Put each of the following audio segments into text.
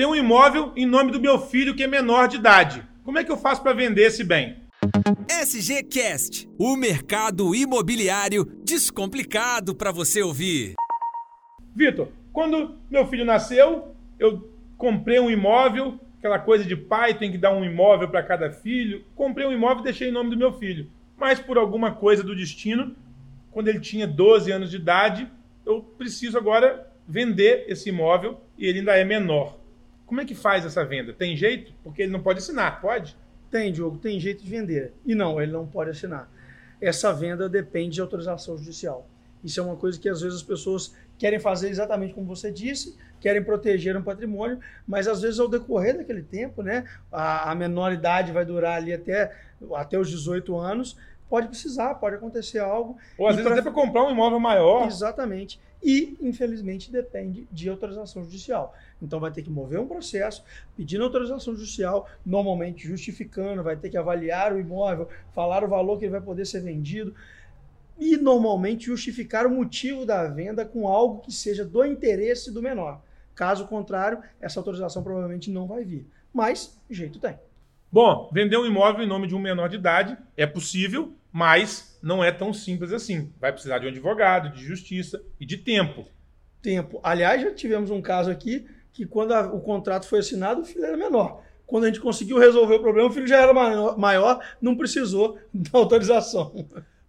tenho um imóvel em nome do meu filho que é menor de idade. Como é que eu faço para vender esse bem? SGCast, o mercado imobiliário descomplicado para você ouvir. Vitor, quando meu filho nasceu, eu comprei um imóvel, aquela coisa de pai tem que dar um imóvel para cada filho. Comprei um imóvel e deixei em nome do meu filho. Mas por alguma coisa do destino, quando ele tinha 12 anos de idade, eu preciso agora vender esse imóvel e ele ainda é menor. Como é que faz essa venda? Tem jeito? Porque ele não pode assinar, pode? Tem, Diogo, tem jeito de vender. E não, ele não pode assinar. Essa venda depende de autorização judicial. Isso é uma coisa que às vezes as pessoas querem fazer exatamente como você disse, querem proteger um patrimônio, mas às vezes ao decorrer daquele tempo, né, a, a menoridade vai durar ali até, até os 18 anos, pode precisar, pode acontecer algo. Ou às vezes pra... até para comprar um imóvel maior. Exatamente. E, infelizmente, depende de autorização judicial. Então vai ter que mover um processo, pedindo autorização judicial, normalmente justificando, vai ter que avaliar o imóvel, falar o valor que ele vai poder ser vendido e normalmente justificar o motivo da venda com algo que seja do interesse do menor. Caso contrário, essa autorização provavelmente não vai vir. Mas jeito tem. Bom, vender um imóvel em nome de um menor de idade é possível, mas não é tão simples assim. Vai precisar de um advogado, de justiça e de tempo. Tempo. Aliás, já tivemos um caso aqui que quando a, o contrato foi assinado, o filho era menor. Quando a gente conseguiu resolver o problema, o filho já era maior, não precisou da autorização.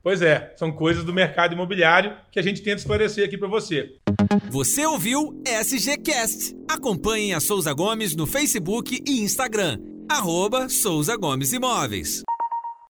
Pois é, são coisas do mercado imobiliário que a gente tenta esclarecer aqui para você. Você ouviu SGCast. Acompanhe a Souza Gomes no Facebook e Instagram. Arroba Souza Gomes Imóveis.